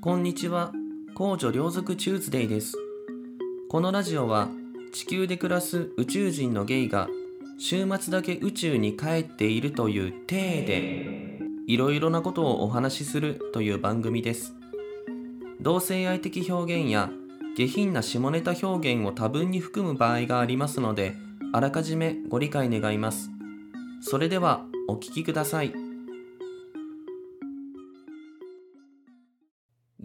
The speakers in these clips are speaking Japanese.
こんにちは。公女両族チューズデイです。このラジオは地球で暮らす宇宙人のゲイが週末だけ宇宙に帰っているという体でいろいろなことをお話しするという番組です。同性愛的表現や下品な下ネタ表現を多分に含む場合がありますので、あらかじめご理解願います。それではお聞きください。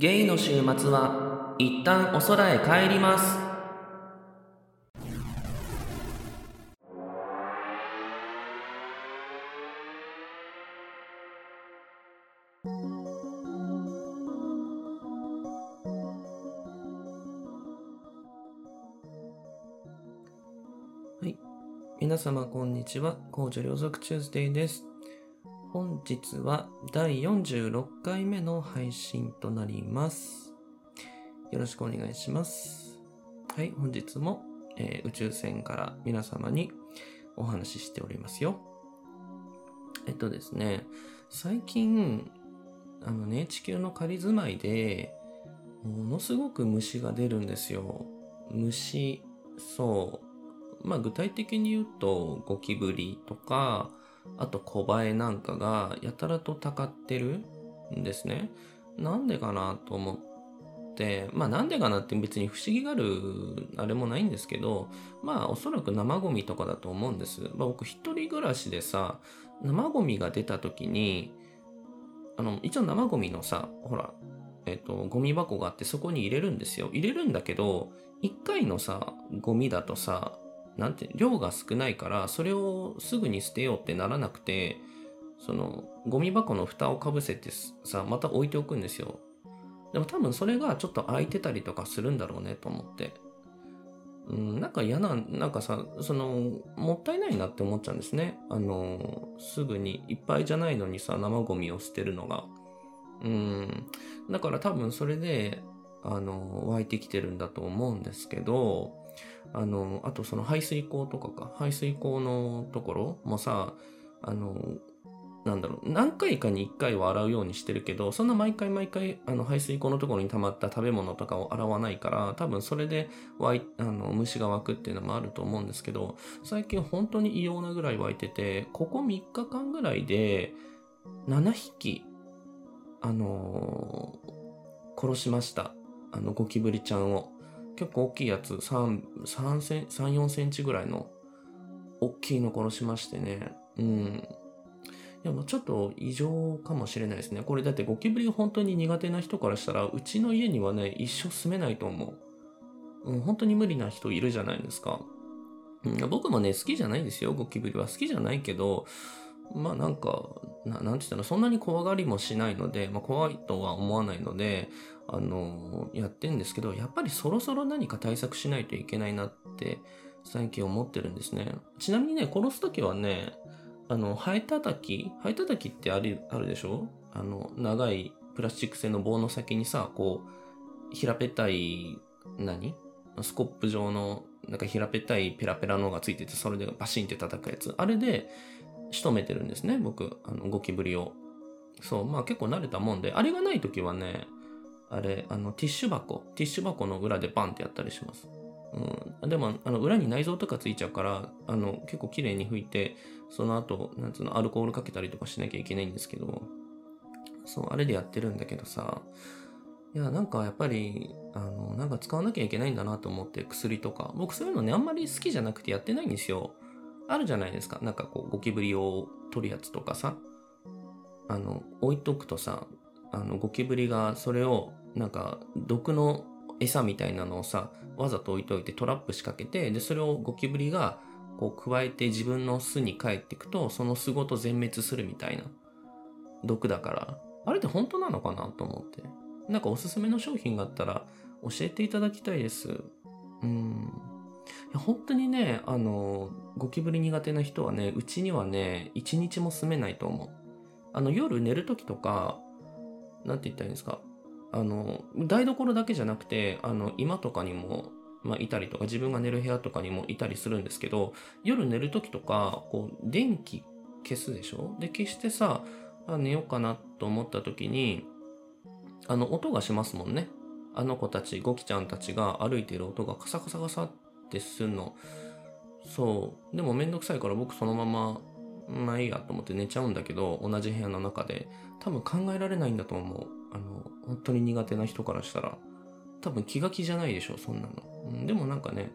ゲイの週末は一旦お空へ帰ります。はい。皆様こんにちは。公女両族チューズデイです。本日は第46回目の配信となります。よろしくお願いします。はい、本日も、えー宇宙船から皆様にお話ししておりますよ。えっとですね、最近、あのね、地球の仮住まいで、ものすごく虫が出るんですよ。虫、そう。まあ具体的に言うと、ゴキブリとか、あと小バエなんかがやたらとたかってるんですね。なんでかなと思って、まあなんでかなって別に不思議があるあれもないんですけど、まあおそらく生ゴミとかだと思うんです。まあ僕一人暮らしでさ、生ゴミが出た時に、あの、一応生ゴミのさ、ほら、えっと、ゴミ箱があってそこに入れるんですよ。入れるんだけど、一回のさ、ゴミだとさ、なんて、量が少ないから、それをすぐに捨てようってならなくて、その、ゴミ箱の蓋をかぶせてさ、また置いておくんですよ。でも多分それがちょっと空いてたりとかするんだろうねと思って。うん、なんか嫌な、なんかさ、その、もったいないなって思っちゃうんですね。あの、すぐに、いっぱいじゃないのにさ、生ゴミを捨てるのが。うん、だから多分それで、あの、湧いてきてるんだと思うんですけど、あの、あとその排水口とかか、排水口のところもさ、あの、なんだろう、何回かに1回は洗うようにしてるけど、そんな毎回毎回、あの、排水口のところに溜まった食べ物とかを洗わないから、多分それで湧い、あの、虫が湧くっていうのもあると思うんですけど、最近本当に異様なぐらい湧いてて、ここ3日間ぐらいで、7匹、あの殺しました。あの、ゴキブリちゃんを。結構大きいやつ、3、3セン、3、4センチぐらいの、大きいの殺しましてね。うん。いや、まあちょっと異常かもしれないですね。これだってゴキブリ本当に苦手な人からしたら、うちの家にはね、一生住めないと思う。うん、本当に無理な人いるじゃないですか。うん、僕もね、好きじゃないですよ、ゴキブリは。好きじゃないけど、まあなんか、ななんて言ったら、そんなに怖がりもしないので、まあ怖いとは思わないので、あのやってんですけど、やっぱりそろそろ何か対策しないといけないなって、最近思ってるんですね。ちなみにね、殺すときはね、あの、ハエたたきハエたたきってある、あるでしょ？あの、長いプラスチック製の棒の先にさ、こう、平べったい、何？スコップ状の、なんか平べったいペラペラのがついてて、それでバシンって叩くやつ。あれで仕留めてるんですね、僕、あの、ゴキブリを。そう、まあ結構慣れたもんで、あれがないときはね、あれ、あの、ティッシュ箱、ティッシュ箱の裏でバンってやったりします。うん。でも、あの、裏に内臓とかついちゃうから、あの、結構綺麗に拭いて、その後、なんつうの、アルコールかけたりとかしなきゃいけないんですけど、そう、あれでやってるんだけどさ、いや、なんかやっぱり、あの、なんか使わなきゃいけないんだなと思って、薬とか。僕そういうのね、あんまり好きじゃなくてやってないんですよ。あるじゃないですか。なんかこう、ゴキブリを取るやつとかさ。あの、置いとくとさ、あの、ゴキブリがそれを、なんか、毒の餌みたいなのをさ、わざと置いといてトラップ仕掛けて、で、それをゴキブリが、こう、加えて自分の巣に帰っていくと、その巣ごと全滅するみたいな。毒だから。あれって本当なのかなと思って。なんかおすすめの商品があったら、教えていただきたいです。うん。本当にね、あの、ゴキブリ苦手な人はね、うちにはね、一日も住めないと思う。あの、夜寝るときとか、なんて言ったらいいんですか？あの、台所だけじゃなくて、あの、今とかにも、まあ、いたりとか、自分が寝る部屋とかにもいたりするんですけど、夜寝るときとか、こう、電気消すでしょ？で、消してさ、あ寝ようかなと思ったときに、あの、音がしますもんね。あの子たち、ゴキちゃんたちが歩いている音がカサカサカサってすんの。そう。でもめんどくさいから僕そのまま、まあいいやと思って寝ちゃうんだけど、同じ部屋の中で。多分考えられないんだと思う。あの、本当に苦手な人からしたら。多分気が気じゃないでしょ、そんなの。でもなんかね、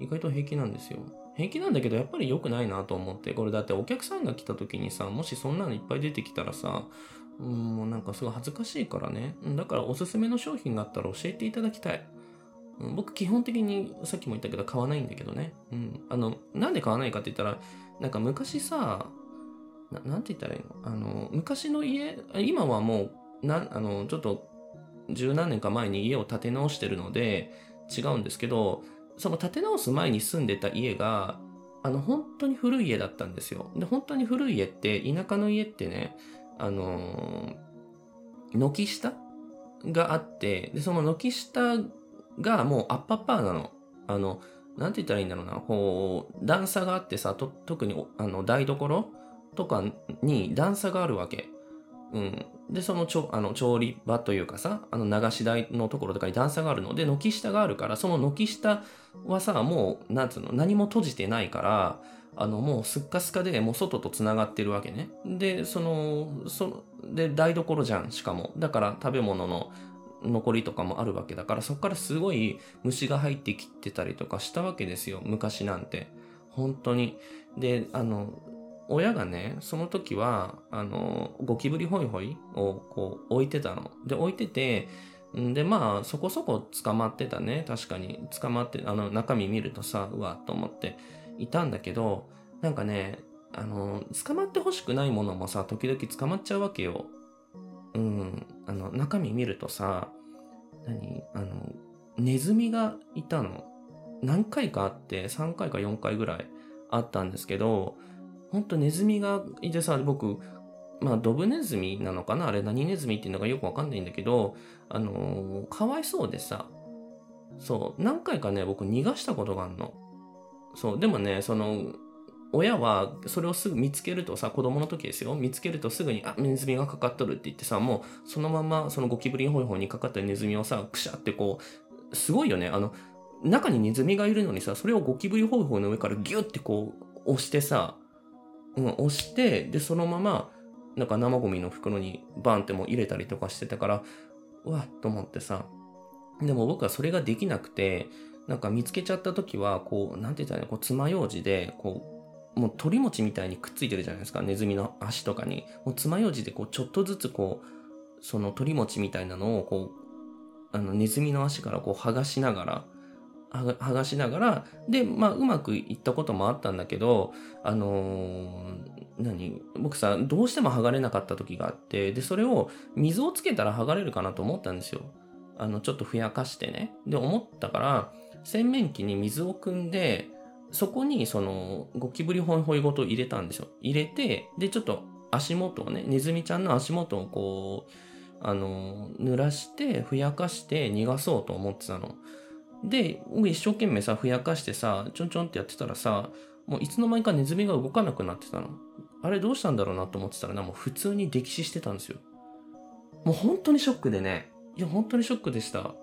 意外と平気なんですよ。平気なんだけど、やっぱり良くないなと思って。これだってお客さんが来た時にさ、もしそんなのいっぱい出てきたらさ、うん、もうなんかすごい恥ずかしいからね。だからおすすめの商品があったら教えていただきたい。うん、僕基本的にさっきも言ったけど買わないんだけどね。うん。あの、なんで買わないかって言ったら、なんか昔さ、ななんて言ったらいいの？あの、昔の家、今はもう、な、あの、ちょっと、十何年か前に家を建て直してるので、違うんですけど、その建て直す前に住んでた家が、あの、本当に古い家だったんですよ。で、本当に古い家って、田舎の家ってね、あのー、軒下があって、で、その軒下がもうアッパッパーなの。あの、なんて言ったらいいんだろうな。こう、段差があってさ、と特にあの台所とかに段差があるわけ。うん。で、そのちょあの調理場というかさ、あの流し台のところとかに段差があるので、軒下があるから、その軒下はさ、もう、なんつうの、何も閉じてないから、あの、もうすっかすかで、もう外と繋がってるわけね。で、その、そで、台所じゃん、しかも。だから食べ物の残りとかもあるわけだから、そこからすごい虫が入ってきてたりとかしたわけですよ、昔なんて。本当に。で、あの、親がね、その時は、あの、ゴキブリホイホイをこう置いてたの。で、置いてて、で、まあ、そこそこ捕まってたね。確かに。捕まって、あの、中身見るとさ、うわっ、と思っていたんだけど、なんかね、あの、捕まってほしくないものもさ、時々捕まっちゃうわけよ。うん。あの、中身見るとさ、何？あの、ネズミがいたの？何回かあって、3回か4回ぐらいあったんですけど、ほんとネズミがいてさ、僕、まあ、ドブネズミなのかな？あれ何ネズミっていうのがよくわかんないんだけど、あのー、かわいそうでさ、そう、何回かね、僕逃がしたことがあるの。そう、でもね、その、親はそれをすぐ見つけるとさ、子供の時ですよ。見つけるとすぐに、あ、ネズミがかかっとるって言ってさ、もうそのままそのゴキブリホイホイにかかったネズミをさ、くしゃってこう、すごいよね。あの、中にネズミがいるのにさ、それをゴキブリホイホイの上からギュッてこう、押してさ、うん、押して、で、そのまま、なんか生ゴミの袋にバンってもう入れたりとかしてたから、うわっと思ってさ。でも僕はそれができなくて、なんか見つけちゃった時は、こう、なんて言ったらいいの、こう、爪楊枝で、こう、もう鳥餅みたいにくっついてるじゃないですか、ネズミの足とかに。もう爪楊枝でこう、ちょっとずつこう、その鳥餅みたいなのを、こう、あの、ネズミの足からこう、剥がしながら、剥がしながら、で、まあ、うまくいったこともあったんだけど、あのー、何？僕さ、どうしても剥がれなかった時があって、で、それを水をつけたら剥がれるかなと思ったんですよ。あの、ちょっとふやかしてね。で、思ったから、洗面器に水を汲んで、そこにそのゴキブリホイホイごと入れたんですよ。入れて、で、ちょっと足元をね、ネズミちゃんの足元をこう、あの、濡らして、ふやかして逃がそうと思ってたの。で、一生懸命さ、ふやかしてさ、ちょんちょんってやってたらさ、もういつの間にかネズミが動かなくなってたの。あれどうしたんだろうなと思ってたらな、もう普通に溺死してたんですよ。もう本当にショックでね。いや、本当にショックでした。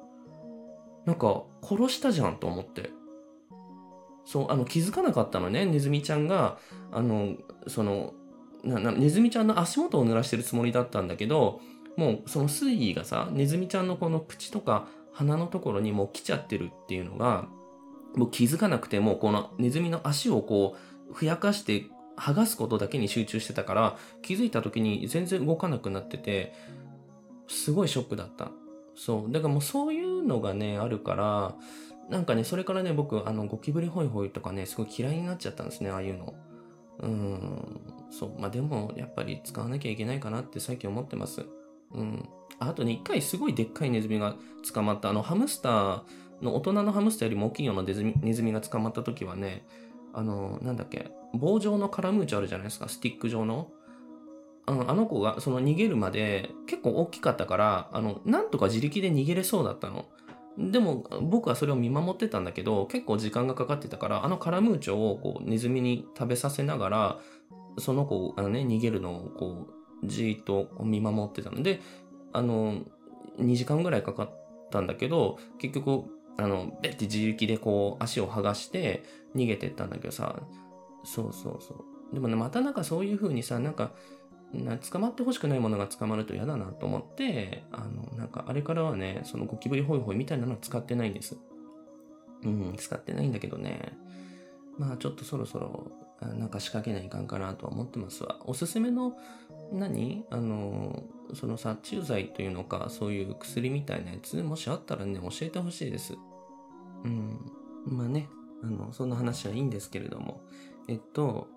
なんか、殺したじゃんと思って。そう、あの、気づかなかったのね。ネズミちゃんが、あの、その、ネズミちゃんの足元を濡らしてるつもりだったんだけど、もうその水位がさ、ネズミちゃんのこの口とか鼻のところにもう来ちゃってるっていうのが、もう気づかなくても、このネズミの足をこう、ふやかして剥がすことだけに集中してたから、気づいた時に全然動かなくなってて、すごいショックだった。そう。だからもうそういうのがね、あるから、なんかね、それからね、僕、あの、ゴキブリホイホイとかね、すごい嫌いになっちゃったんですね、ああいうの。うん。そう。まあでも、やっぱり使わなきゃいけないかなって最近思ってます。うん。あとね、一回すごいでっかいネズミが捕まった、あの、ハムスターの大人のハムスターよりも大きいようなネズミが捕まった時はね、あの、なんだっけ、棒状のカラムーチョあるじゃないですか、スティック状の。あのあの子がその逃げるまで結構大きかったから、あの、なんとか自力で逃げれそうだったの。でも僕はそれを見守ってたんだけど、結構時間がかかってたから、あのカラムーチョをこうネズミに食べさせながら、その子、あのね、逃げるのをこう、じーっと見守ってたので、あの、2時間ぐらいかかったんだけど、結局、あの、べって自力でこう、足を剥がして逃げてったんだけどさ、そうそうそう。でもね、またなんかそういう風にさ、なんか、な捕まってほしくないものが捕まると嫌だなと思って、あの、なんかあれからはね、そのゴキブリホイホイみたいなのは使ってないんです。うん、使ってないんだけどね。まあちょっとそろそろ、なんか仕掛けないかんかなとは思ってますわ。おすすめの、何？あの、その殺虫剤というのか、そういう薬みたいなやつ、もしあったらね、教えてほしいです。うん。まあね、あの、そんな話はいいんですけれども。えっと、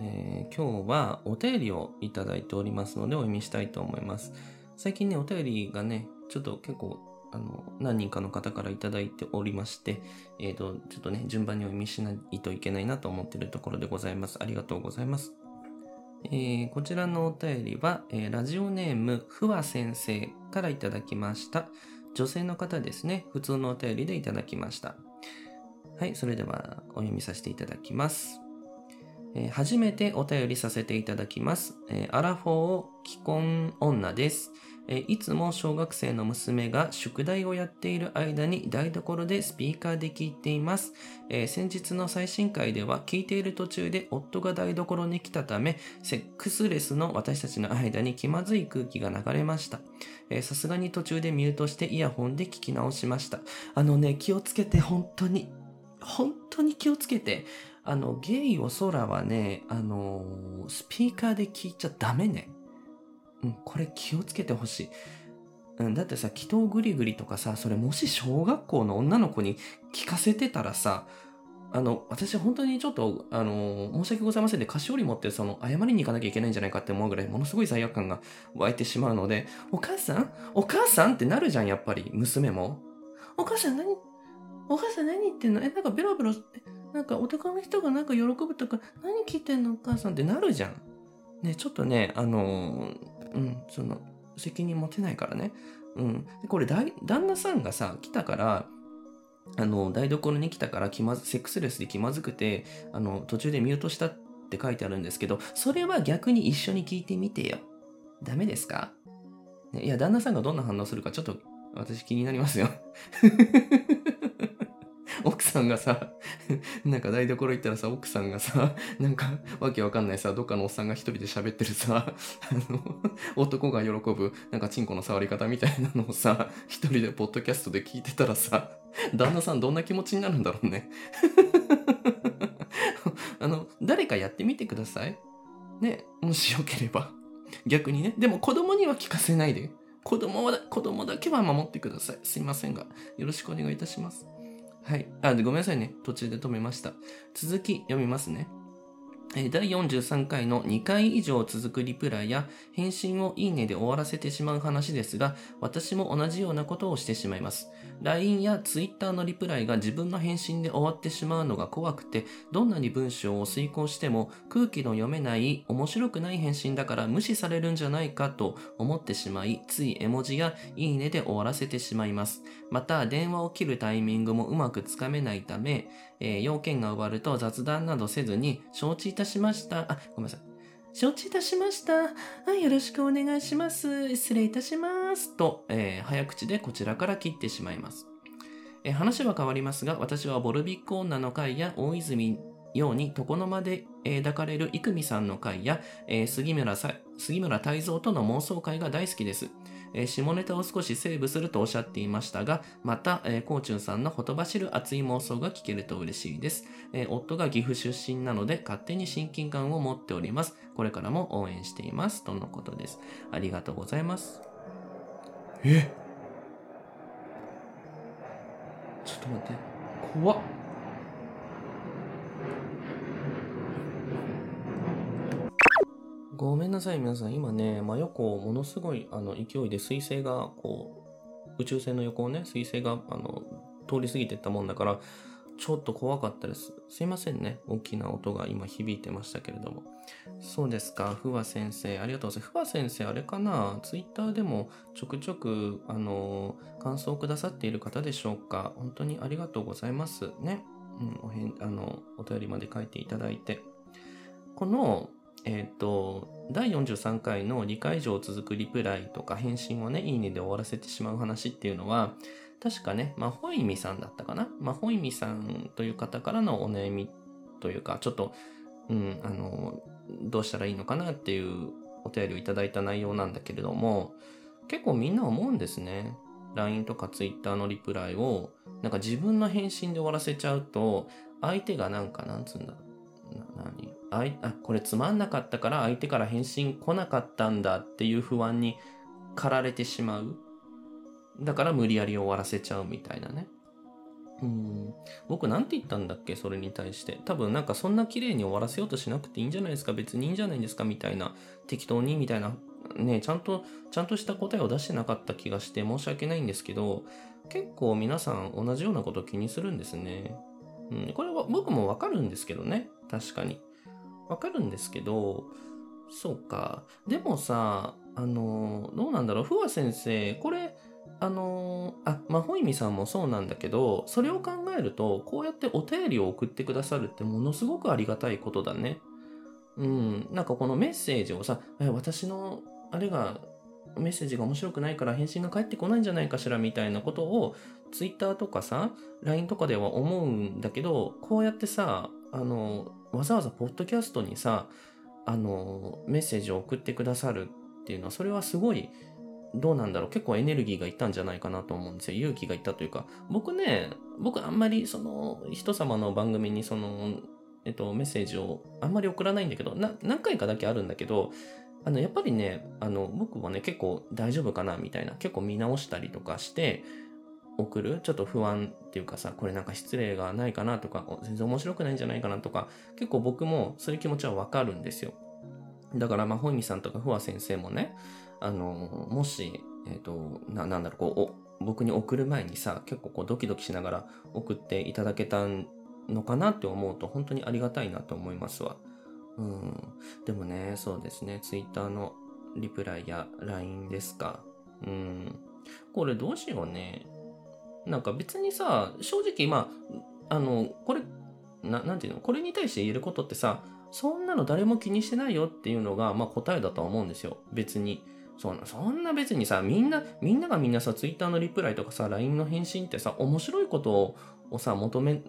えー、今日はお便りをいただいておりますのでお読みしたいと思います。最近ね、お便りがね、ちょっと結構、あの、何人かの方からいただいておりまして、えっ、ー、と、ちょっとね、順番にお読みしないといけないなと思ってるところでございます。ありがとうございます。えー、こちらのお便りは、え、ラジオネーム、ふわ先生からいただきました。女性の方ですね。普通のお便りでいただきました。はい、それではお読みさせていただきます。初めてお便りさせていただきます。えー、アラフォー既婚女です。え、いつも小学生の娘が宿題をやっている間に台所でスピーカーで聞いています。え先日の最新回では聞いている途中で夫が台所に来たため、セックスレスの私たちの間に気まずい空気が流れました。さすがに途中でミュートしてイヤホンで聞き直しました。あのね、気をつけて本当に、本当に気をつけて。あの、ゲイお空はね、あの、スピーカーで聞いちゃダメね。うん、これ気をつけてほしい。うん、だってさ、祈祷グリグリとかさ、それもし小学校の女の子に聞かせてたらさ、あの、私本当にちょっと、あの、申し訳ございませんで、菓子折り持って、その、謝りに行かなきゃいけないんじゃないかって思うぐらい、ものすごい罪悪感が湧いてしまうので、お母さん？お母さんってなるじゃん、やっぱり、娘も。お母さん何？お母さん何言ってんの？え、なんかベロベロ、なんか男の人がなんか喜ぶとか、何聞いてんのお母さんってなるじゃん。ね、ちょっとね、あのうん、その、責任持てないからね。うん。これ、旦那さんがさ、来たから、あの、台所に来たから気まず、セックスレスで気まずくて、あの、途中でミュートしたって書いてあるんですけど、それは逆に一緒に聞いてみてよ。ダメですか、ね、いや、旦那さんがどんな反応するかちょっと私気になりますよさんがさ、なんか台所行ったらさ、奥さんがさ、なんかわけわかんないさ、どっかのおっさんが一人で喋ってるさ、あの、男が喜ぶ、なんかチンコの触り方みたいなのをさ、一人でポッドキャストで聞いてたらさ、旦那さんどんな気持ちになるんだろうね。あの、誰かやってみてください。ね、もしよければ。逆にね。でも子供には聞かせないで。子供は、子供だけは守ってください。すいませんが。よろしくお願いいたします。はい。あ、ごめんなさいね。途中で止めました。続き読みますね。第43回の2回以上続くリプライや返信をいいねで終わらせてしまう話ですが、私も同じようなことをしてしまいます。LINE や Twitter のリプライが自分の返信で終わってしまうのが怖くて、どんなに文章を遂行しても空気の読めない面白くない返信だから無視されるんじゃないかと思ってしまい、つい絵文字やいいねで終わらせてしまいます。また、電話を切るタイミングもうまくつかめないため、えー、要件が終わると雑談などせずに、承知いたしました。あ、ごめんなさい。承知いたしました。はい、よろしくお願いします。失礼いたします。と、えー、早口でこちらから切ってしまいます。えー、話は変わりますが、私はボルビック女の会や大泉ように床の間で抱かれる生見さんの会や、えー、杉村杉村太蔵との妄想会が大好きです。え下ネタを少しセーブするとおっしゃっていましたが、また、えー、コーチュンさんのほとばしる熱い妄想が聞けると嬉しいです。えー、夫が岐阜出身なので勝手に親近感を持っております。これからも応援しています。とのことです。ありがとうございます。え？ちょっと待って。怖っ。ごめんなさい、皆さん。今ね、真横、ものすごいあの勢いで彗星が、こう、宇宙船の横をね、彗星があの通り過ぎてったもんだから、ちょっと怖かったです。すいませんね。大きな音が今響いてましたけれども。そうですか。ふわ先生、ありがとうございます。ふわ先生、あれかな？ツイッターでもちょくちょく、あの、感想をくださっている方でしょうか本当にありがとうございます。ね。うん、おへん、あの、お便りまで書いていただいて。この、えっ、と、第43回の理解上続くリプライとか返信をね、いいねで終わらせてしまう話っていうのは、確かね、まあ、ほいみさんだったかな？まあ、ほいみさんという方からのお悩みというか、ちょっと、うん、あの、どうしたらいいのかなっていうお便りをいただいた内容なんだけれども、結構みんな思うんですね。LINE とか Twitter のリプライを、なんか自分の返信で終わらせちゃうと、相手がなんか、なんつうんだろう。な、何？あい、あ、これつまんなかったから相手から返信来なかったんだっていう不安に駆られてしまう。だから無理やり終わらせちゃうみたいなね。うん。僕なんて言ったんだっけ？それに対して。多分なんかそんな綺麗に終わらせようとしなくていいんじゃないですか？別にいいんじゃないですか？みたいな。適当にみたいな。ね、ちゃんと、ちゃんとした答えを出してなかった気がして申し訳ないんですけど、結構皆さん同じようなこと気にするんですね。うん。これは僕もわかるんですけどね。確かに。わかるんですけど、そうか。でもさ、あの、どうなんだろう。ふわ先生、これ、あのー、あ、まほいみさんもそうなんだけど、それを考えると、こうやってお便りを送ってくださるってものすごくありがたいことだね。うん、なんかこのメッセージをさ、え私の、あれが、メッセージが面白くないから返信が返ってこないんじゃないかしらみたいなことを、ツイッターとかさ、LINE とかでは思うんだけど、こうやってさ、あの、わざわざポッドキャストにさ、あの、メッセージを送ってくださるっていうのは、それはすごいどうなんだろう結構エネルギーがいったんじゃないかなと思うんですよ。勇気がいったというか。僕ね、僕あんまりその人様の番組にその、えっと、メッセージをあんまり送らないんだけど、何回かだけあるんだけど、あの、やっぱりね、あの、僕はね、結構大丈夫かなみたいな、結構見直したりとかして、送る？ちょっと不安っていうかさ、これなんか失礼がないかなとか、全然面白くないんじゃないかなとか、結構僕もそういう気持ちはわかるんですよ。だから、まあ、本見さんとかふわ先生もね、あの、もし、えっ、ー、と、な、なんだろう、こう、僕に送る前にさ、結構こうドキドキしながら送っていただけたのかなって思うと本当にありがたいなと思いますわ。うん。でもね、そうですね、Twitter のリプライや LINE ですか。うん。これどうしようね。なんか別にさ、正直まあ、あの、これ、ななんていうの？これに対して言えることってさ、そんなの誰も気にしてないよっていうのが、まあ答えだとは思うんですよ。別に。そんな、そんな別にさ、みんな、みんながみんなさ、ツイッターのリプライとかさ、LINE の返信ってさ、面白いことをさ、求め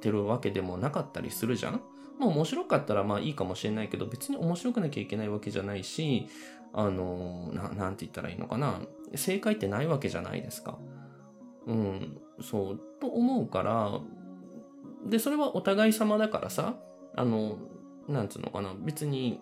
てるわけでもなかったりするじゃん？まあ面白かったらまあいいかもしれないけど、別に面白くなきゃいけないわけじゃないし、あの、ななんて言ったらいいのかな？正解ってないわけじゃないですか。うん、そう、と思うから、で、それはお互い様だからさ、あの、なんつうのかな、別に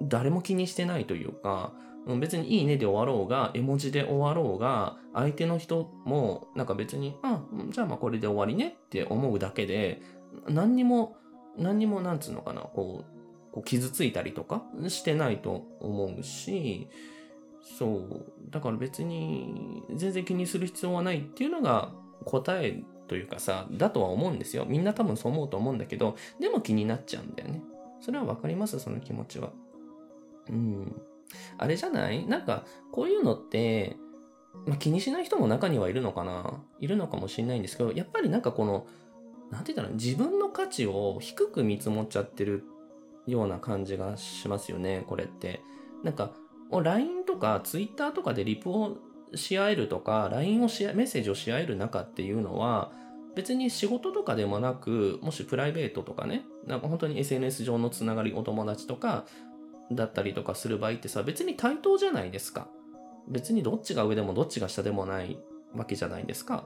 誰も気にしてないというか、別にいいねで終わろうが、絵文字で終わろうが、相手の人も、なんか別に、あ、じゃあまあこれで終わりねって思うだけで、何にも、何にもなんつうのかな、こう、こう傷ついたりとかしてないと思うし、そう。だから別に全然気にする必要はないっていうのが答えというかさ、だとは思うんですよ。みんな多分そう思うと思うんだけど、でも気になっちゃうんだよね。それはわかりますその気持ちは。うん。あれじゃない？なんか、こういうのって、ま、気にしない人も中にはいるのかな？いるのかもしれないんですけど、やっぱりなんかこの、なんて言ったら、自分の価値を低く見積もっちゃってるような感じがしますよね、これって。なんか、LINE か Twitter とかでリプをし合えるとか、LINE をしメッセージをし合える中っていうのは、別に仕事とかでもなく、もしプライベートとかね、なんか本当に SNS 上のつながり、お友達とかだったりとかする場合ってさ、別に対等じゃないですか。別にどっちが上でもどっちが下でもないわけじゃないですか。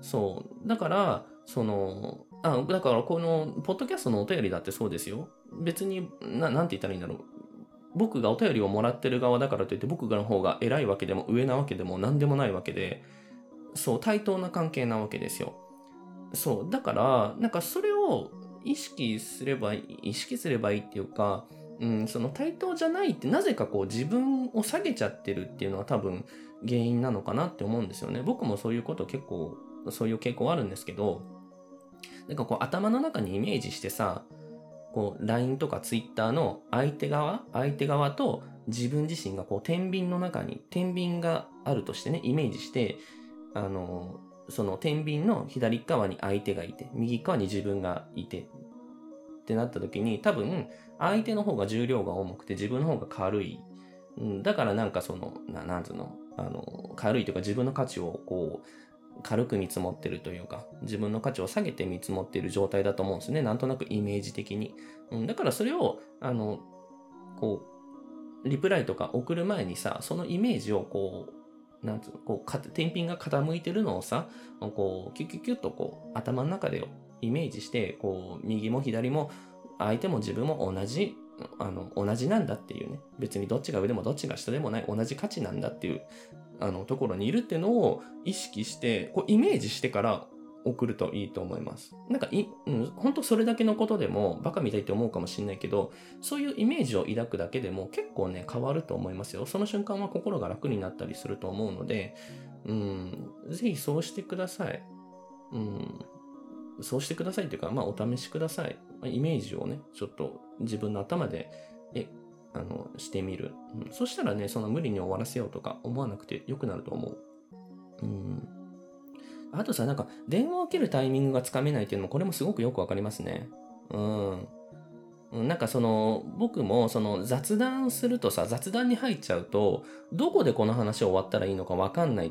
そう。だから、その、あ、だからこの、ポッドキャストのお便りだってそうですよ。別に、な、なんて言ったらいいんだろう。僕がお便りをもらってる側だからといって僕の方が偉いわけでも上なわけでも何でもないわけで、そう、対等な関係なわけですよ。そう。だから、なんかそれを意識すればいい、意識すればいいっていうか、うん、その対等じゃないってなぜかこう自分を下げちゃってるっていうのは多分原因なのかなって思うんですよね。僕もそういうこと結構、そういう傾向あるんですけど、なんかこう頭の中にイメージしてさ、こう LINE とか Twitter の相手側、相手側と自分自身がこう天秤の中に、天秤があるとしてね、イメージして、あの、その天秤の左側に相手がいて、右側に自分がいて、ってなった時に多分相手の方が重量が重くて自分の方が軽い。うん、だからなんかその、ななんつうの、あの、軽いというか自分の価値をこう、軽く見積もってるというか、自分の価値を下げて見積もっている状態だと思うんですね。なんとなくイメージ的に。うん、だからそれを、あの、こう、リプライとか送る前にさ、そのイメージをこう、なんつうの、こう、天品が傾いてるのをさ、こう、キュキュキュッとこう、頭の中でイメージして、こう、右も左も、相手も自分も同じ、あの、同じなんだっていうね。別にどっちが上でもどっちが下でもない同じ価値なんだっていう、あの、ところにいるっていうのを意識して、こう、イメージしてから送るといいと思います。なんかい、うん、本当それだけのことでもバカみたいって思うかもしれないけど、そういうイメージを抱くだけでも結構ね、変わると思いますよ。その瞬間は心が楽になったりすると思うので、うん、ぜひそうしてください。うん、そうしてくださいというか、まあお試しください。イメージをね、ちょっと自分の頭で、え、あの、してみる。うん、そしたらね、その無理に終わらせようとか思わなくて良くなると思う。うんあとさ、なんか、電話を受けるタイミングがつかめないっていうのも、これもすごくよくわかりますね。うん。なんかその、僕もその雑談するとさ、雑談に入っちゃうと、どこでこの話終わったらいいのかわかんないっ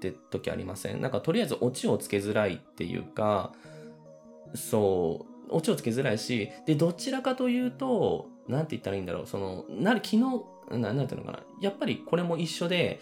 て時ありません？なんかとりあえずオチをつけづらいっていうか、そう、オチをつけづらいし、で、どちらかというと、なんて言ったらいいんだろう、その、なる、昨日、ななんていうのかな。やっぱりこれも一緒で、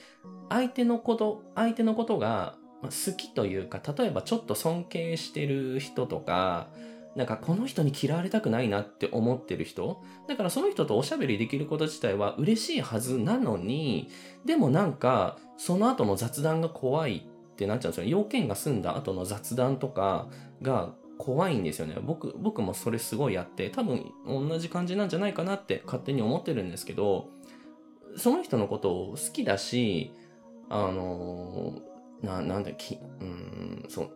相手のこと、相手のことが好きというか、例えばちょっと尊敬してる人とか、なんかこの人に嫌われたくないなって思ってる人だからその人とおしゃべりできること自体は嬉しいはずなのに、でもなんかその後の雑談が怖いってなっちゃうんですよ。要件が済んだ後の雑談とかが怖いんですよね。僕、僕もそれすごいやって、多分同じ感じなんじゃないかなって勝手に思ってるんですけど、その人のことを好きだし、あのな、なんだ、き、うん、そう、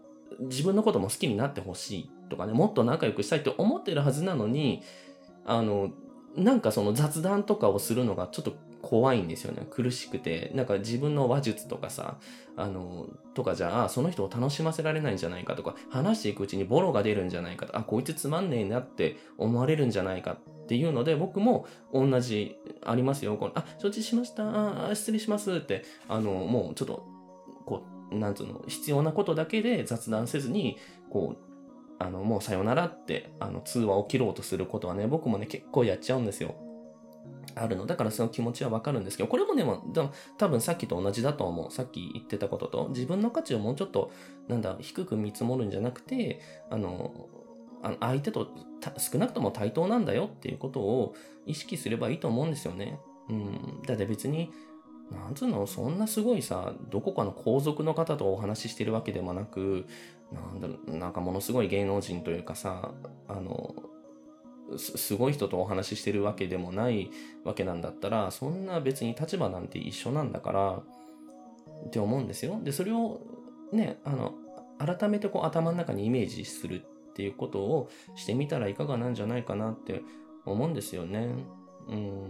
自分のことも好きになってほしいとかね、もっと仲良くしたいって思ってるはずなのに、あの、なんかその雑談とかをするのがちょっと怖いんですよね。苦しくて。なんか自分の話術とかさ、あの、とかじゃあ、その人を楽しませられないんじゃないかとか、話していくうちにボロが出るんじゃないかと、あ、こいつつまんねえなって思われるんじゃないかっていうので、僕も同じ、ありますよ。このあ、承知しました。あ、失礼しますって、あの、もうちょっと、こう、なんつうの、必要なことだけで雑談せずに、こう、あの、もうさよならって、あの、通話を切ろうとすることはね、僕もね、結構やっちゃうんですよ。あるの。だからその気持ちはわかるんですけど、これもね、多分さっきと同じだと思う。さっき言ってたことと、自分の価値をもうちょっと、なんだ、低く見積もるんじゃなくて、あの、あの相手と少なくとも対等なんだよっていうことを意識すればいいと思うんですよね。うん。だって別に、なんつうの、そんなすごいさ、どこかの皇族の方とお話ししてるわけでもなく、なんだろう、なんかものすごい芸能人というかさ、あの、すごい人とお話ししてるわけでもないわけなんだったら、そんな別に立場なんて一緒なんだから、って思うんですよ。で、それをね、あの、改めてこう頭の中にイメージするっていうことをしてみたらいかがなんじゃないかなって思うんですよね。うん。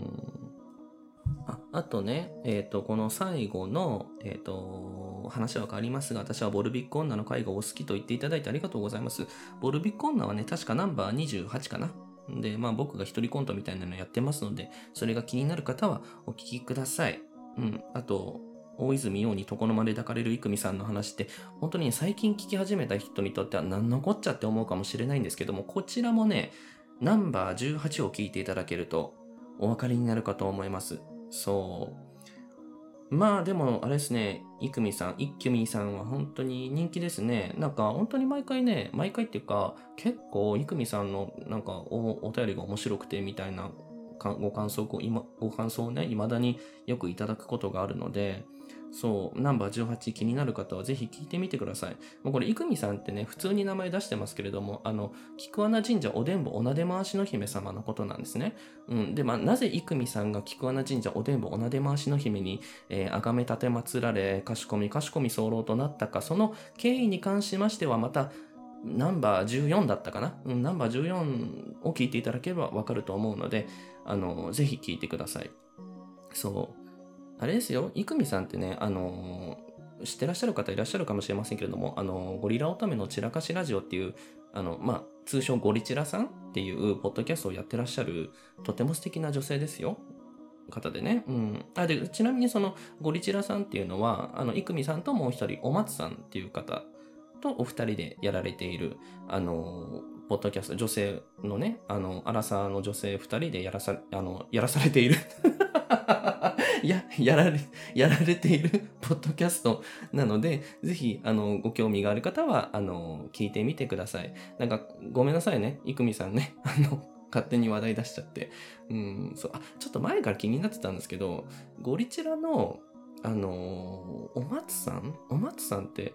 ああとね、えっ、ー、と、この最後の、えっ、ー、と、話は変わりますが、私はボルビック女の回がお好きと言っていただいてありがとうございます。ボルビック女はね、確かナンバー28かな。で、まあ僕が一人コントみたいなのやってますので、それが気になる方はお聞きください。うん。あと、大泉洋に床の間で抱かれる郁美さんの話って、本当に、最近聞き始めた人にとっては何のこっちゃって思うかもしれないんですけども、こちらもね、ナンバー18を聞いていただけるとお分かりになるかと思います。そう。まあでも、あれですね、イクミさん、イッキュミさんは本当に人気ですね。なんか本当に毎回ね、毎回っていうか、結構イクミさんのなんかおお便りが面白くてみたいなご感想を、ご感想をね、未だによくいただくことがあるので、そう、ナンバー18気になる方はぜひ聞いてみてください。もうこれ、いくみさんってね、普通に名前出してますけれども、あの、菊穴神社おでんぼおなで回しの姫様のことなんですね。うん。で、まあ、なぜいくみさんが菊穴神社おでんぼおなで回しの姫に、えー、あがめ立て祀られ、かしこみかしこみ候となったか、その経緯に関しましては、また、ナンバー14だったかな、うん、ナンバー14を聞いていただければわかると思うので、あの、ぜひ聞いてください。そう。あれですよ、いくみさんってね、あの、知ってらっしゃる方いらっしゃるかもしれませんけれども、あの、ゴリラ乙女の散らかしラジオっていう、あの、まあ、通称ゴリチラさんっていうポッドキャストをやってらっしゃる、とても素敵な女性ですよ。方でね。うん。あ、で、ちなみにそのゴリチラさんっていうのは、あの、イクミさんともう一人、お松さんっていう方とお二人でやられている、あの、ポッドキャスト、女性のね、あの、アラサーの女性二人でやらさ、あの、やらされている や、やられ、やられているポッドキャストなので、ぜひ、あの、ご興味がある方は、あの、聞いてみてください。なんか、ごめんなさいね、いくみさんね。あの、勝手に話題出しちゃって。うん、そう、あ、ちょっと前から気になってたんですけど、ゴリチラの、あの、お松さん？お松さんって、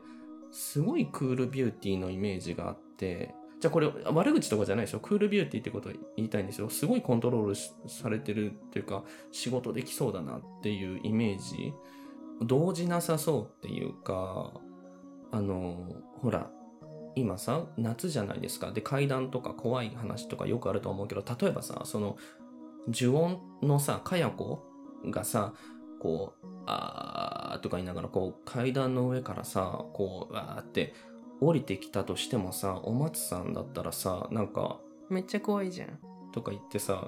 すごいクールビューティーのイメージがあって、じゃあこれ悪口とかじゃないですよ。クールビューティーってことを言いたいんですよ。すごいコントロールされてるっていうか、仕事できそうだなっていうイメージ。動じなさそうっていうか、あの、ほら、今さ、夏じゃないですか。で、階段とか怖い話とかよくあると思うけど、例えばさ、その、呪音のさ、かや子がさ、こう、あーとか言いながら、こう、階段の上からさ、こう、わーって降りてきたとしてもさ、お松さんだったらさ、なんか、めっちゃ怖いじゃん。とか言ってさ、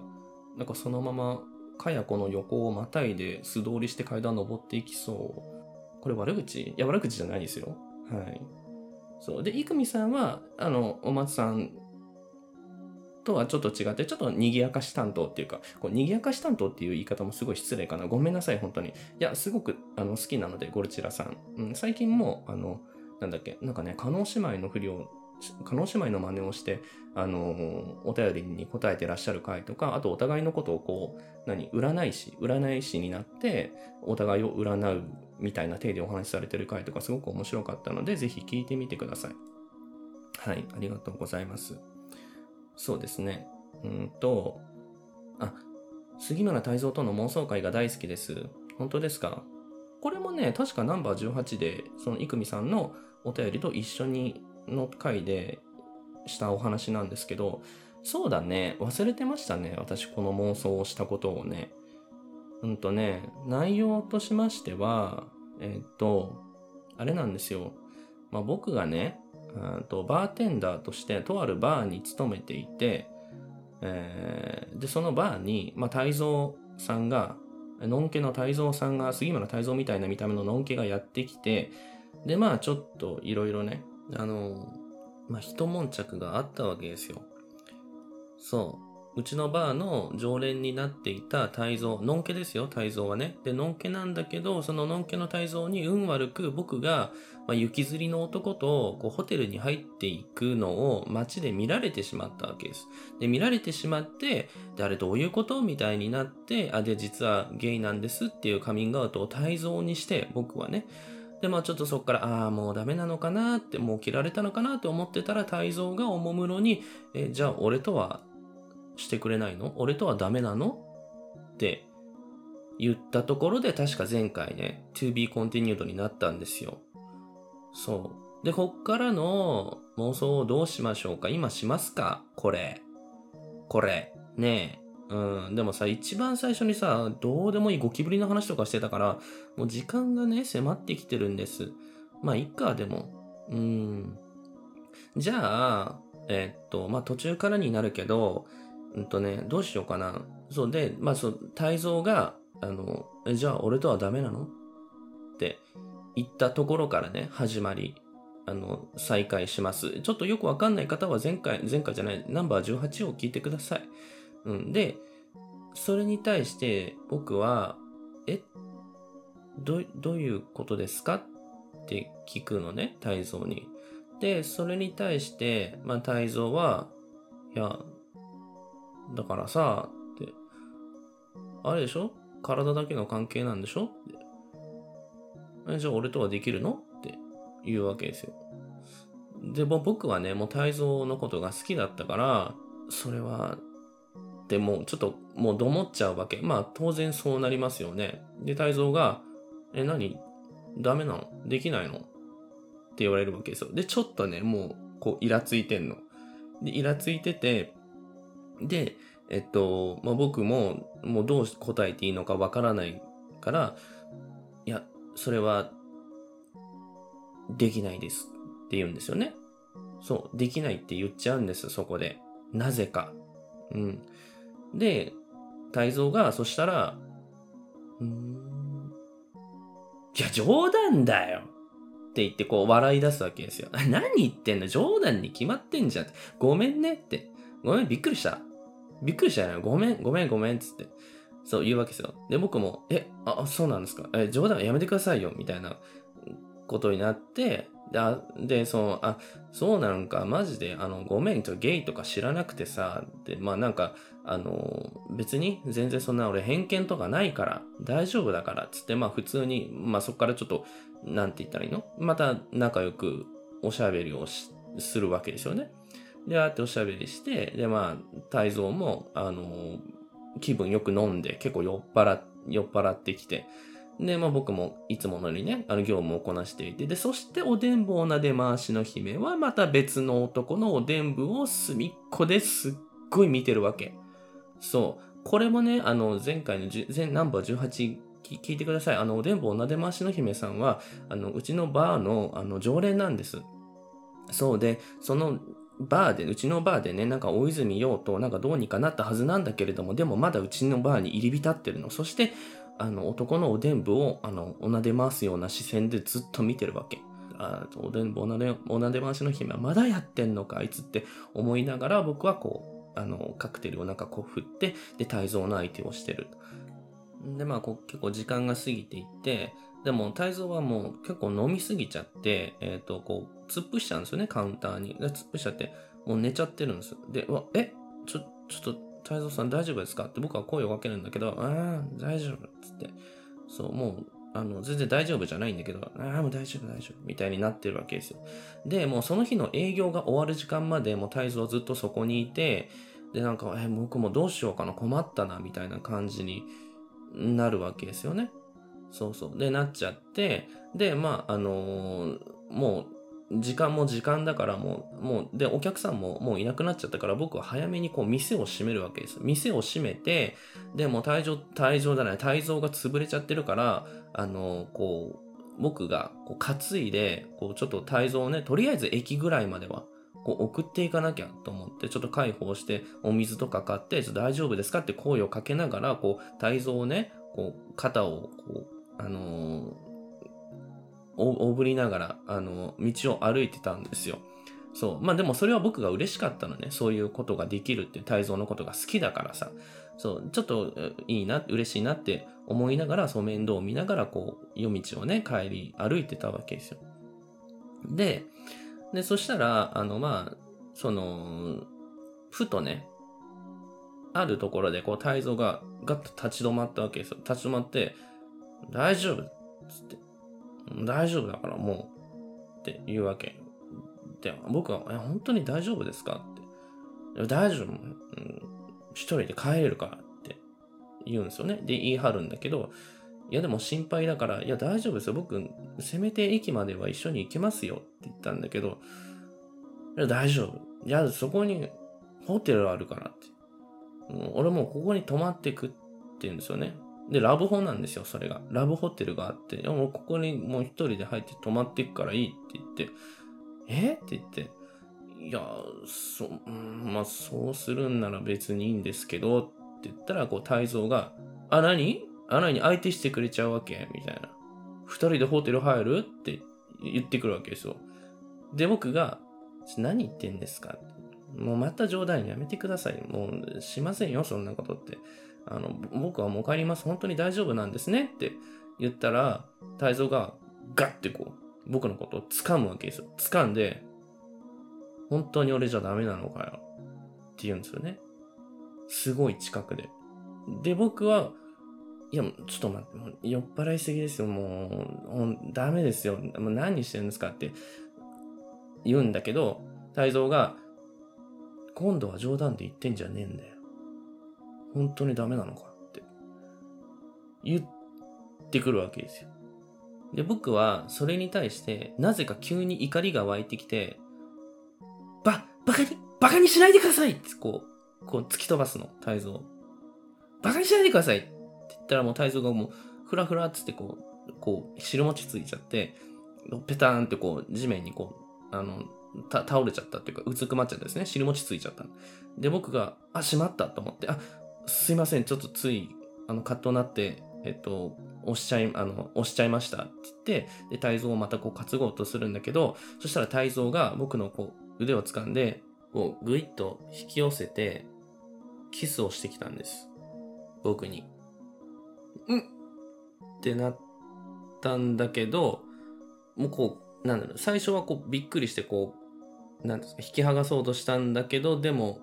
なんかそのまま、かや子の横をまたいで素通りして階段登っていきそう。これ悪口？いや、悪口じゃないですよ。はい。そう。で、いくみさんは、あの、お松さんとはちょっと違って、ちょっと賑やかし担当っていうか、こう賑やかし担当っていう言い方もすごい失礼かな。ごめんなさい、本当に。いや、すごくあの好きなので、ゴルチラさん。うん、最近も、あの、なんだっけ、なんかね、加納姉妹の不良、加納姉妹の真似をして、あの、お便りに答えてらっしゃる回とか、あとお互いのことをこう、何、占い師、占い師になって、お互いを占うみたいな体でお話しされてる回とかすごく面白かったので、ぜひ聞いてみてください。はい、ありがとうございます。そうですね。うんと、あ、杉村太蔵との妄想会が大好きです。本当ですか？これもね、確かナンバー18で、その、いくみさんのお便りと一緒にの回でしたお話なんですけど、そうだね、忘れてましたね。私この妄想をしたことをね。うんとね、内容としましては、えっ、と、あれなんですよ。まあ、僕がね、とバーテンダーとしてとあるバーに勤めていて、えー、で、そのバーに、まあ、泰造さんが、のんけの泰造さんが、杉村泰造みたいな見た目ののんけがやってきて、で、まあちょっといろいろね、あの、まあ一悶着があったわけですよ。そう。うちのバーの常連になっていた泰造、のんけですよ、泰造はね。で、のんけなんだけど、そののんけの泰造に運悪く僕が、まあ、雪吊りの男とこうホテルに入っていくのを街で見られてしまったわけです。で、見られてしまって、で、あれどういうことみたいになって、あ、で、実はゲイなんですっていうカミングアウトを泰造にして、僕はね、で、まあちょっとそっから、ああ、もうダメなのかなって、もう切られたのかなって思ってたら、泰造がおもむろに、え、じゃあ俺とはしてくれないの？俺とはダメなの？って言ったところで、確か前回ね、to be continued になったんですよ。そう。で、こっからの妄想をどうしましょうか？今しますか？これ。これ。ねえ。うん、でもさ、一番最初にさ、どうでもいいゴキブリの話とかしてたから、もう時間がね、迫ってきてるんです。まあ、いっか、でも。うん。じゃあ、えっと、まあ、途中からになるけど、うんとね、どうしようかな。そうで、まあ、そう、泰造が、あの、じゃあ俺とはダメなの？って言ったところからね、始まり、あの、再開します。ちょっとよくわかんない方は前回、前回じゃない、ナンバー18を聞いてください。うん。で、それに対して僕は、え、ど、どういうことですか？って聞くのね、泰造に。で、それに対して、まあ、泰造は、いや、だからさ、って、あれでしょ？体だけの関係なんでしょ？って。じゃあ俺とはできるの？って言うわけですよ。で、も僕はね、もう泰造のことが好きだったから、それはってもちょっともうどもっちゃうわけ。まあ当然そうなりますよね。で、泰造が、え、何？ダメなの？できないの？って言われるわけですよ。で、ちょっとね、もう、こう、イラついてんの。で、イラついてて、で、えっと、まあ、僕も、もうどう答えていいのかわからないから、いや、それは、できないですって言うんですよね。そう、できないって言っちゃうんです、そこで。なぜか。うん。で、泰造が、そしたら、うん、いや、冗談だよって言ってこう笑い出すわけですよ。何言ってんの？冗談に決まってんじゃん。ごめんねって。ごめん、びっくりした。びっくりしたよね。ごめん、ごめん、ごめん、つって。そう言うわけですよ。で、僕も、え、あ、そうなんですか？え、冗談やめてくださいよ、みたいなことになって、で、あでその、あ、そうなんか、マジで、あの、ごめんとゲイとか知らなくてさ、で、まあなんか、あの、別に全然そんな俺偏見とかないから、大丈夫だから、つって、まあ普通に、まあそこからちょっと、なんて言ったらいいの？また仲良くおしゃべりをするわけですよね。で、あっておしゃべりして、で、まあ、泰造も、あの、気分よく飲んで、結構酔っ払、酔っ払ってきて、で、まあ僕もいつものようにね、あの業務をこなしていて、で、そしておでんぶをなで回しの姫はまた別の男のおでんぶを隅っこですっごい見てるわけ。そう。これもね、あの、前回の前ナンバー18聞いてください。あの、おでんぶおなで回しの姫さんは、あの、うちのバーの、あの、常連なんです。そうで、その、バーで、うちのバーでね、なんか大泉洋となんかどうにかなったはずなんだけれども、でもまだうちのバーに入り浸ってるの。そして、あの、男のおでんぶを、あの、おなで回すような視線でずっと見てるわけ。あおでんぶおなで、おなで回しの姫はまだやってんのか、あいつって思いながら、僕はこう、あの、カクテルをなんかこう振って、で、泰造の相手をしてる。で、まあこう、結構時間が過ぎていって、でも、泰造はもう結構飲みすぎちゃって、えっ、ー、と、こう、突っ伏しちゃうんですよね、カウンターに。で、突っ伏しちゃって、もう寝ちゃってるんですよ。で、わ、え？ちょ、ちょっと、太蔵さん大丈夫ですか？って僕は声をかけるんだけど、ああ、大丈夫っつって。そう、もう、あの、全然大丈夫じゃないんだけど、ああ、もう大丈夫大丈夫みたいになってるわけですよ。で、もうその日の営業が終わる時間までもう太蔵ずっとそこにいて、で、なんか、え、僕もどうしようかな、困ったな、みたいな感じになるわけですよね。そうそう。で、なっちゃって、で、まあ、あのー、もう、時間も時間だからもう、もう、で、お客さんももういなくなっちゃったから僕は早めにこう店を閉めるわけです。店を閉めて、で、もう退場、退場じゃない、退場が潰れちゃってるから、あの、こう、僕がこう担いで、こうちょっと退場をね、とりあえず駅ぐらいまでは、こう送っていかなきゃと思って、ちょっと解放して、お水とか買ってちょ、大丈夫ですかって声をかけながら、こう、退場をね、こう、肩を、こう、あのーおぶりながら、あの、道を歩いてたんですよ。そう。まあでもそれは僕が嬉しかったのね。そういうことができるっていう泰造のことが好きだからさ。そう。ちょっといいな、嬉しいなって思いながら、そう面倒を見ながら、こう、夜道をね、帰り、歩いてたわけですよ。で、で、そしたら、あの、まあ、その、ふとね、あるところで、こう、泰造がガッと立ち止まったわけですよ。立ち止まって、大丈夫っつって。大丈夫だからもう、って言うわけ。で、僕は、え、本当に大丈夫ですかって。大丈夫、うん。一人で帰れるからって言うんですよね。で、言い張るんだけど、いやでも心配だから、いや大丈夫ですよ。僕、せめて駅までは一緒に行けますよって言ったんだけど、いや大丈夫。いや、そこにホテルあるからって。俺もうここに泊まってくって言うんですよね。で、ラブホなんですよ、それが。ラブホテルがあって、いやもここにもう一人で入って泊まっていくからいいって言って、え？って言って、いや、そ、まあ、そうするんなら別にいいんですけど、って言ったら、こう、泰造が、あ、何？あ、何？相手してくれちゃうわけ？みたいな。二人でホテル入る？って言ってくるわけですよ。で、僕が、何言ってんですか？もうまた冗談やめてください。もうしませんよ、そんなことって。あの、僕はもう帰ります。本当に大丈夫なんですねって言ったら、泰造がガッてこう、僕のことを掴むわけですよ。掴んで、本当に俺じゃダメなのかよ。って言うんですよね。すごい近くで。で、僕は、いや、ちょっと待って、もう酔っ払いすぎですよ。もう、ダメですよ。もう何してるんですかって言うんだけど、泰造が、今度は冗談で言ってんじゃねえんだよ。本当にダメなのかって言ってくるわけですよ。で、僕はそれに対してなぜか急に怒りが湧いてきて、ば、バカに、バカにしないでくださいってこう、こう突き飛ばすの、泰造。バカにしないでくださいって言ったらもう泰造がもう、ふらふらっつってこう、こう、汁餅ついちゃって、ペターンってこう、地面にこう、あの、た倒れちゃったっていうか、うつくまっちゃったですね。尻餅ついちゃった。で、僕が、あ、しまったと思って、あ、すいません、ちょっとつい、あの、カッとなって、えっと、押しちゃい、あの、押しちゃいましたって言って、で、泰造をまたこう担ごうとするんだけど、そしたら泰造が僕のこう、腕を掴んで、こう、ぐいっと引き寄せて、キスをしてきたんです。僕に。うんってなったんだけど、もうこう、なんだろう、最初はこう、びっくりしてこう、なんですか、引き剥がそうとしたんだけど、でも、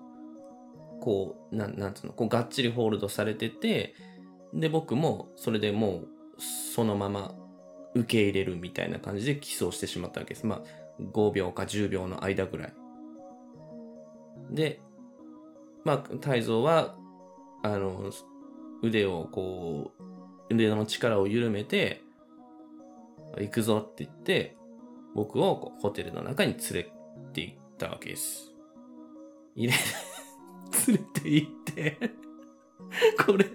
こう、なん、なんつうの、こう、がっちりホールドされてて、で、僕も、それでもう、そのまま受け入れるみたいな感じでキスをしてしまったわけです。まあ、5秒か10秒の間ぐらい。で、まあ、泰造は、あの、腕をこう、腕の力を緩めて、行くぞって言って、僕をホテルの中に連れて行ったわけです。入れ、連れて行って これ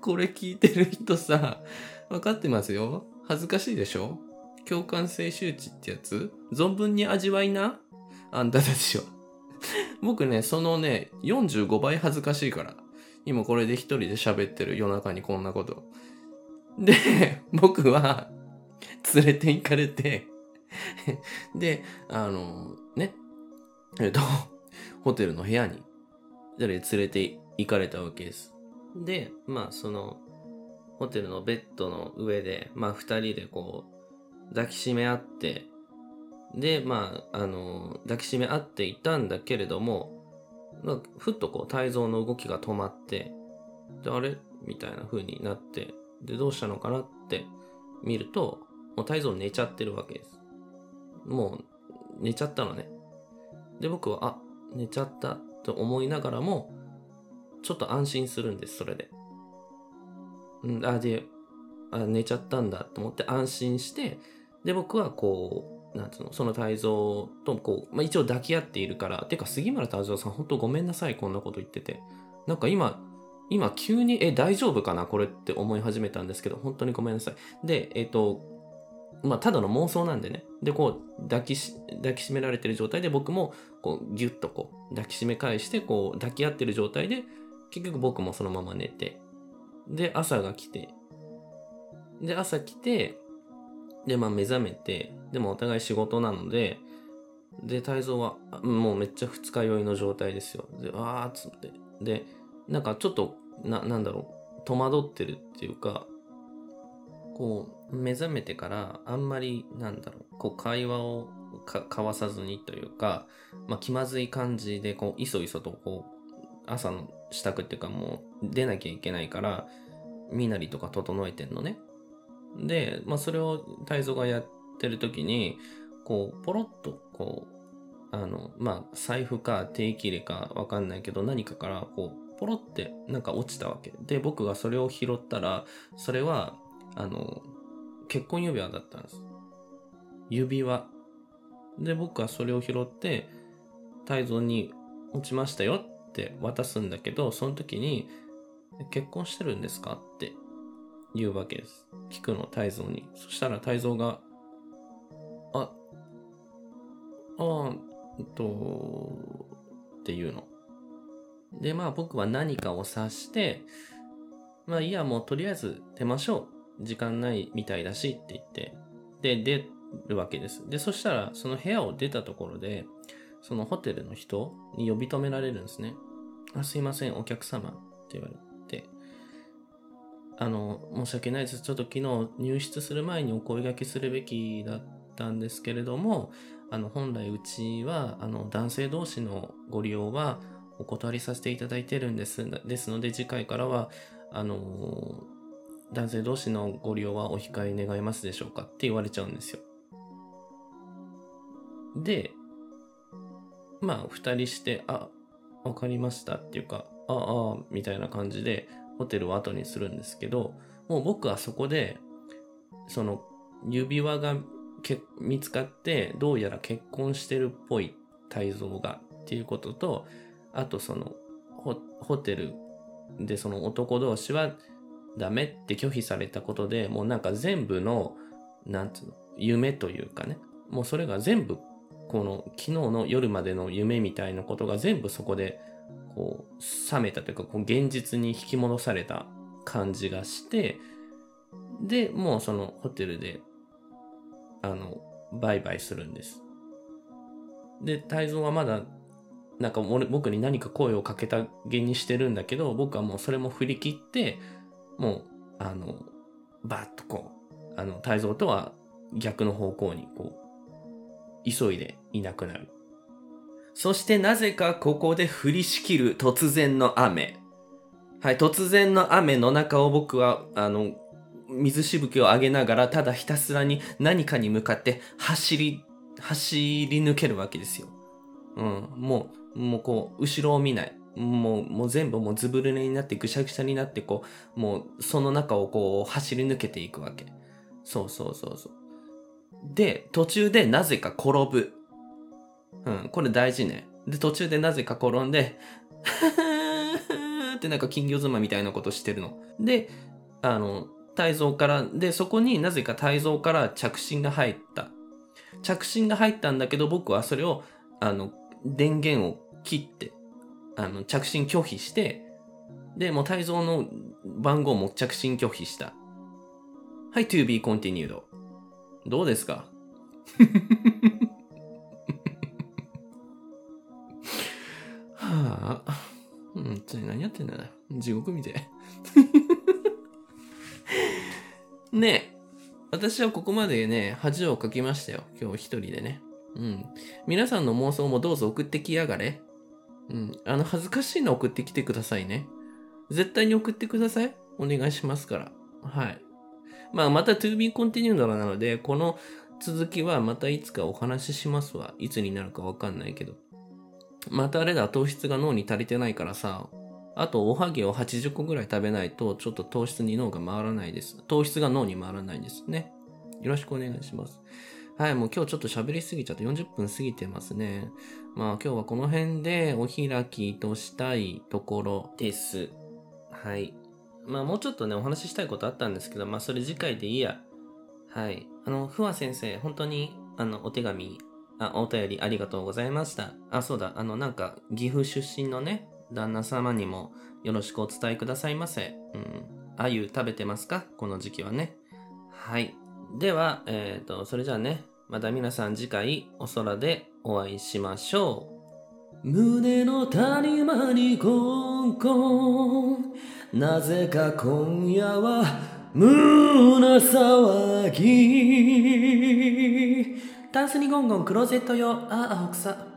これ聞いてる人さ、分かってますよ？恥ずかしいでしょ？共感性周知ってやつ？存分に味わいな？あんたたちは。僕ね、そのね、45倍恥ずかしいから。今これで一人で喋ってる夜中にこんなこと。で、僕は、連れて行かれてで、あの、ね、えっと、ホテルの部屋に、連れて行かれたわけです。で、まあ、その、ホテルのベッドの上で、まあ、二人でこう、抱きしめ合って、で、まあ、あの、抱きしめ合っていたんだけれども、ふっとこう、体造の動きが止まって、で、あれ？みたいな風になって、で、どうしたのかなって見ると、もう体造寝ちゃってるわけです。もう、寝ちゃったのね。で、僕は、あ、寝ちゃったと思いながらも、ちょっと安心するんです、それで。ん、あ、で、あ、寝ちゃったんだと思って安心して、で、僕はこう、なんつうの、その泰造とこう、まあ、一応抱き合っているから、てか杉村太蔵さん本当ごめんなさい、こんなこと言ってて。なんか今、今急に、え、大丈夫かなこれって思い始めたんですけど、本当にごめんなさい。で、えっ、ー、と、まあ、ただの妄想なんでね。で、こう、抱きし、抱きしめられてる状態で僕も、こう、ギュッとこう、抱きしめ返して、こう、抱き合ってる状態で、結局僕もそのまま寝て、で、朝が来て、で、朝来て、で、まあ目覚めて、でもお互い仕事なので、で、泰造はもうめっちゃ二日酔いの状態ですよ。で、あーっつって。で、なんかちょっと、な、なんだろう、戸惑ってるっていうか、こう、目覚めてからあんまり、なんだろう、こう会話を交わさずにというか、まあ気まずい感じで、こう、いそいそとこう、朝の支度っていうかもう出なきゃいけないから、身なりとか整えてんのね。で、まあ、それを泰造がやってる時に、こう、ポロッと、こう、あの、まあ、財布か定期入れかわかんないけど、何かから、こう、ポロってなんか落ちたわけ。で、僕がそれを拾ったら、それは、あの、結婚指輪だったんです。指輪。で、僕はそれを拾って、泰造に落ちましたよって渡すんだけど、その時に、結婚してるんですかって言うわけです。聞くの、泰造に。そしたら泰造が、あ、あえっと、っていうの。で、まあ僕は何かを察して、まあいや、もうとりあえず出ましょう。時間ないみたいだしって言って。で、出るわけです。で、そしたら、その部屋を出たところで、そのホテルの人に呼び止められるんですね。あ、すいません、お客様って言われて。あの、申し訳ないです。ちょっと昨日入室する前にお声掛けするべきだったんですけれども、あの、本来うちは、あの、男性同士のご利用はお断りさせていただいてるんです。ですので、次回からは、あの、男性同士のご利用はお控え願いますでしょうかって言われちゃうんですよ。で、まあ、二人して、あ、わかりましたっていうか、ああ、みたいな感じで、ホテルを後にするんですけど、もう僕はそこで、その指輪がけ見つかって、どうやら結婚してるっぽい泰造がっていうことと、あとそのホテルでその男同士はダメって拒否されたことでもうなんか全部の、なんつうの、夢というかね、もうそれが全部この昨日の夜までの夢みたいなことが全部そこでこう冷めたというかこう現実に引き戻された感じがしてでもうそのホテルであのバイバイするんです。で泰造はまだなんか俺僕に何か声をかけたげにしてるんだけど僕はもうそれも振り切ってもうあのバッとこうあの泰造とは逆の方向にこう急いでいなくなるそしてなぜかここで降りしきる突然の雨。はい、突然の雨の中を僕は、あの、水しぶきを上げながら、ただひたすらに何かに向かって走り、走り抜けるわけですよ。うん、もう、もうこう、後ろを見ない。もう、もう全部もうずぶ濡れになってぐしゃぐしゃになってこう、もうその中をこう走り抜けていくわけ。そうそうそうそう。で、途中でなぜか転ぶ。うん、これ大事ね。で、途中でなぜか転んで、ってなんか金魚妻みたいなことしてるの。で、あの、体造から、で、そこになぜか体造から着信が入った。着信が入ったんだけど、僕はそれを、あの、電源を切って、あの、着信拒否して、で、もう体造の番号も着信拒否した。はい、to be continued. どうですか？はあ。うん、つい何やってんだよ。地獄みて。ねえ。私はここまでね、恥をかきましたよ。今日一人でね。うん。皆さんの妄想もどうぞ送ってきやがれ。うん。あの、恥ずかしいの送ってきてくださいね。絶対に送ってください。お願いしますから。はい。まあ、また to be continued なので、この続きはまたいつかお話ししますわ。いつになるかわかんないけど。またあれだ、糖質が脳に足りてないからさ、あとおはぎを80個ぐらい食べないと、ちょっと糖質に脳が回らないです。糖質が脳に回らないですね。よろしくお願いします。はい、もう今日ちょっと喋りすぎちゃって40分過ぎてますね。まあ今日はこの辺でお開きとしたいところです。はい。まあもうちょっとね、お話ししたいことあったんですけど、まあそれ次回でいいや。はい。あの、ふわ先生、本当に、あの、お手紙あ、お便りありがとうございました。あ、そうだ、あの、なんか、岐阜出身のね、旦那様にもよろしくお伝えくださいませ。うん。あゆ食べてますか？この時期はね。はい。では、えっ、ー、と、それじゃあね、また皆さん次回お空でお会いしましょう。胸の谷間にコンコン。なぜか今夜は胸騒ぎ。タンスにゴンゴンクローゼット用。ああ青草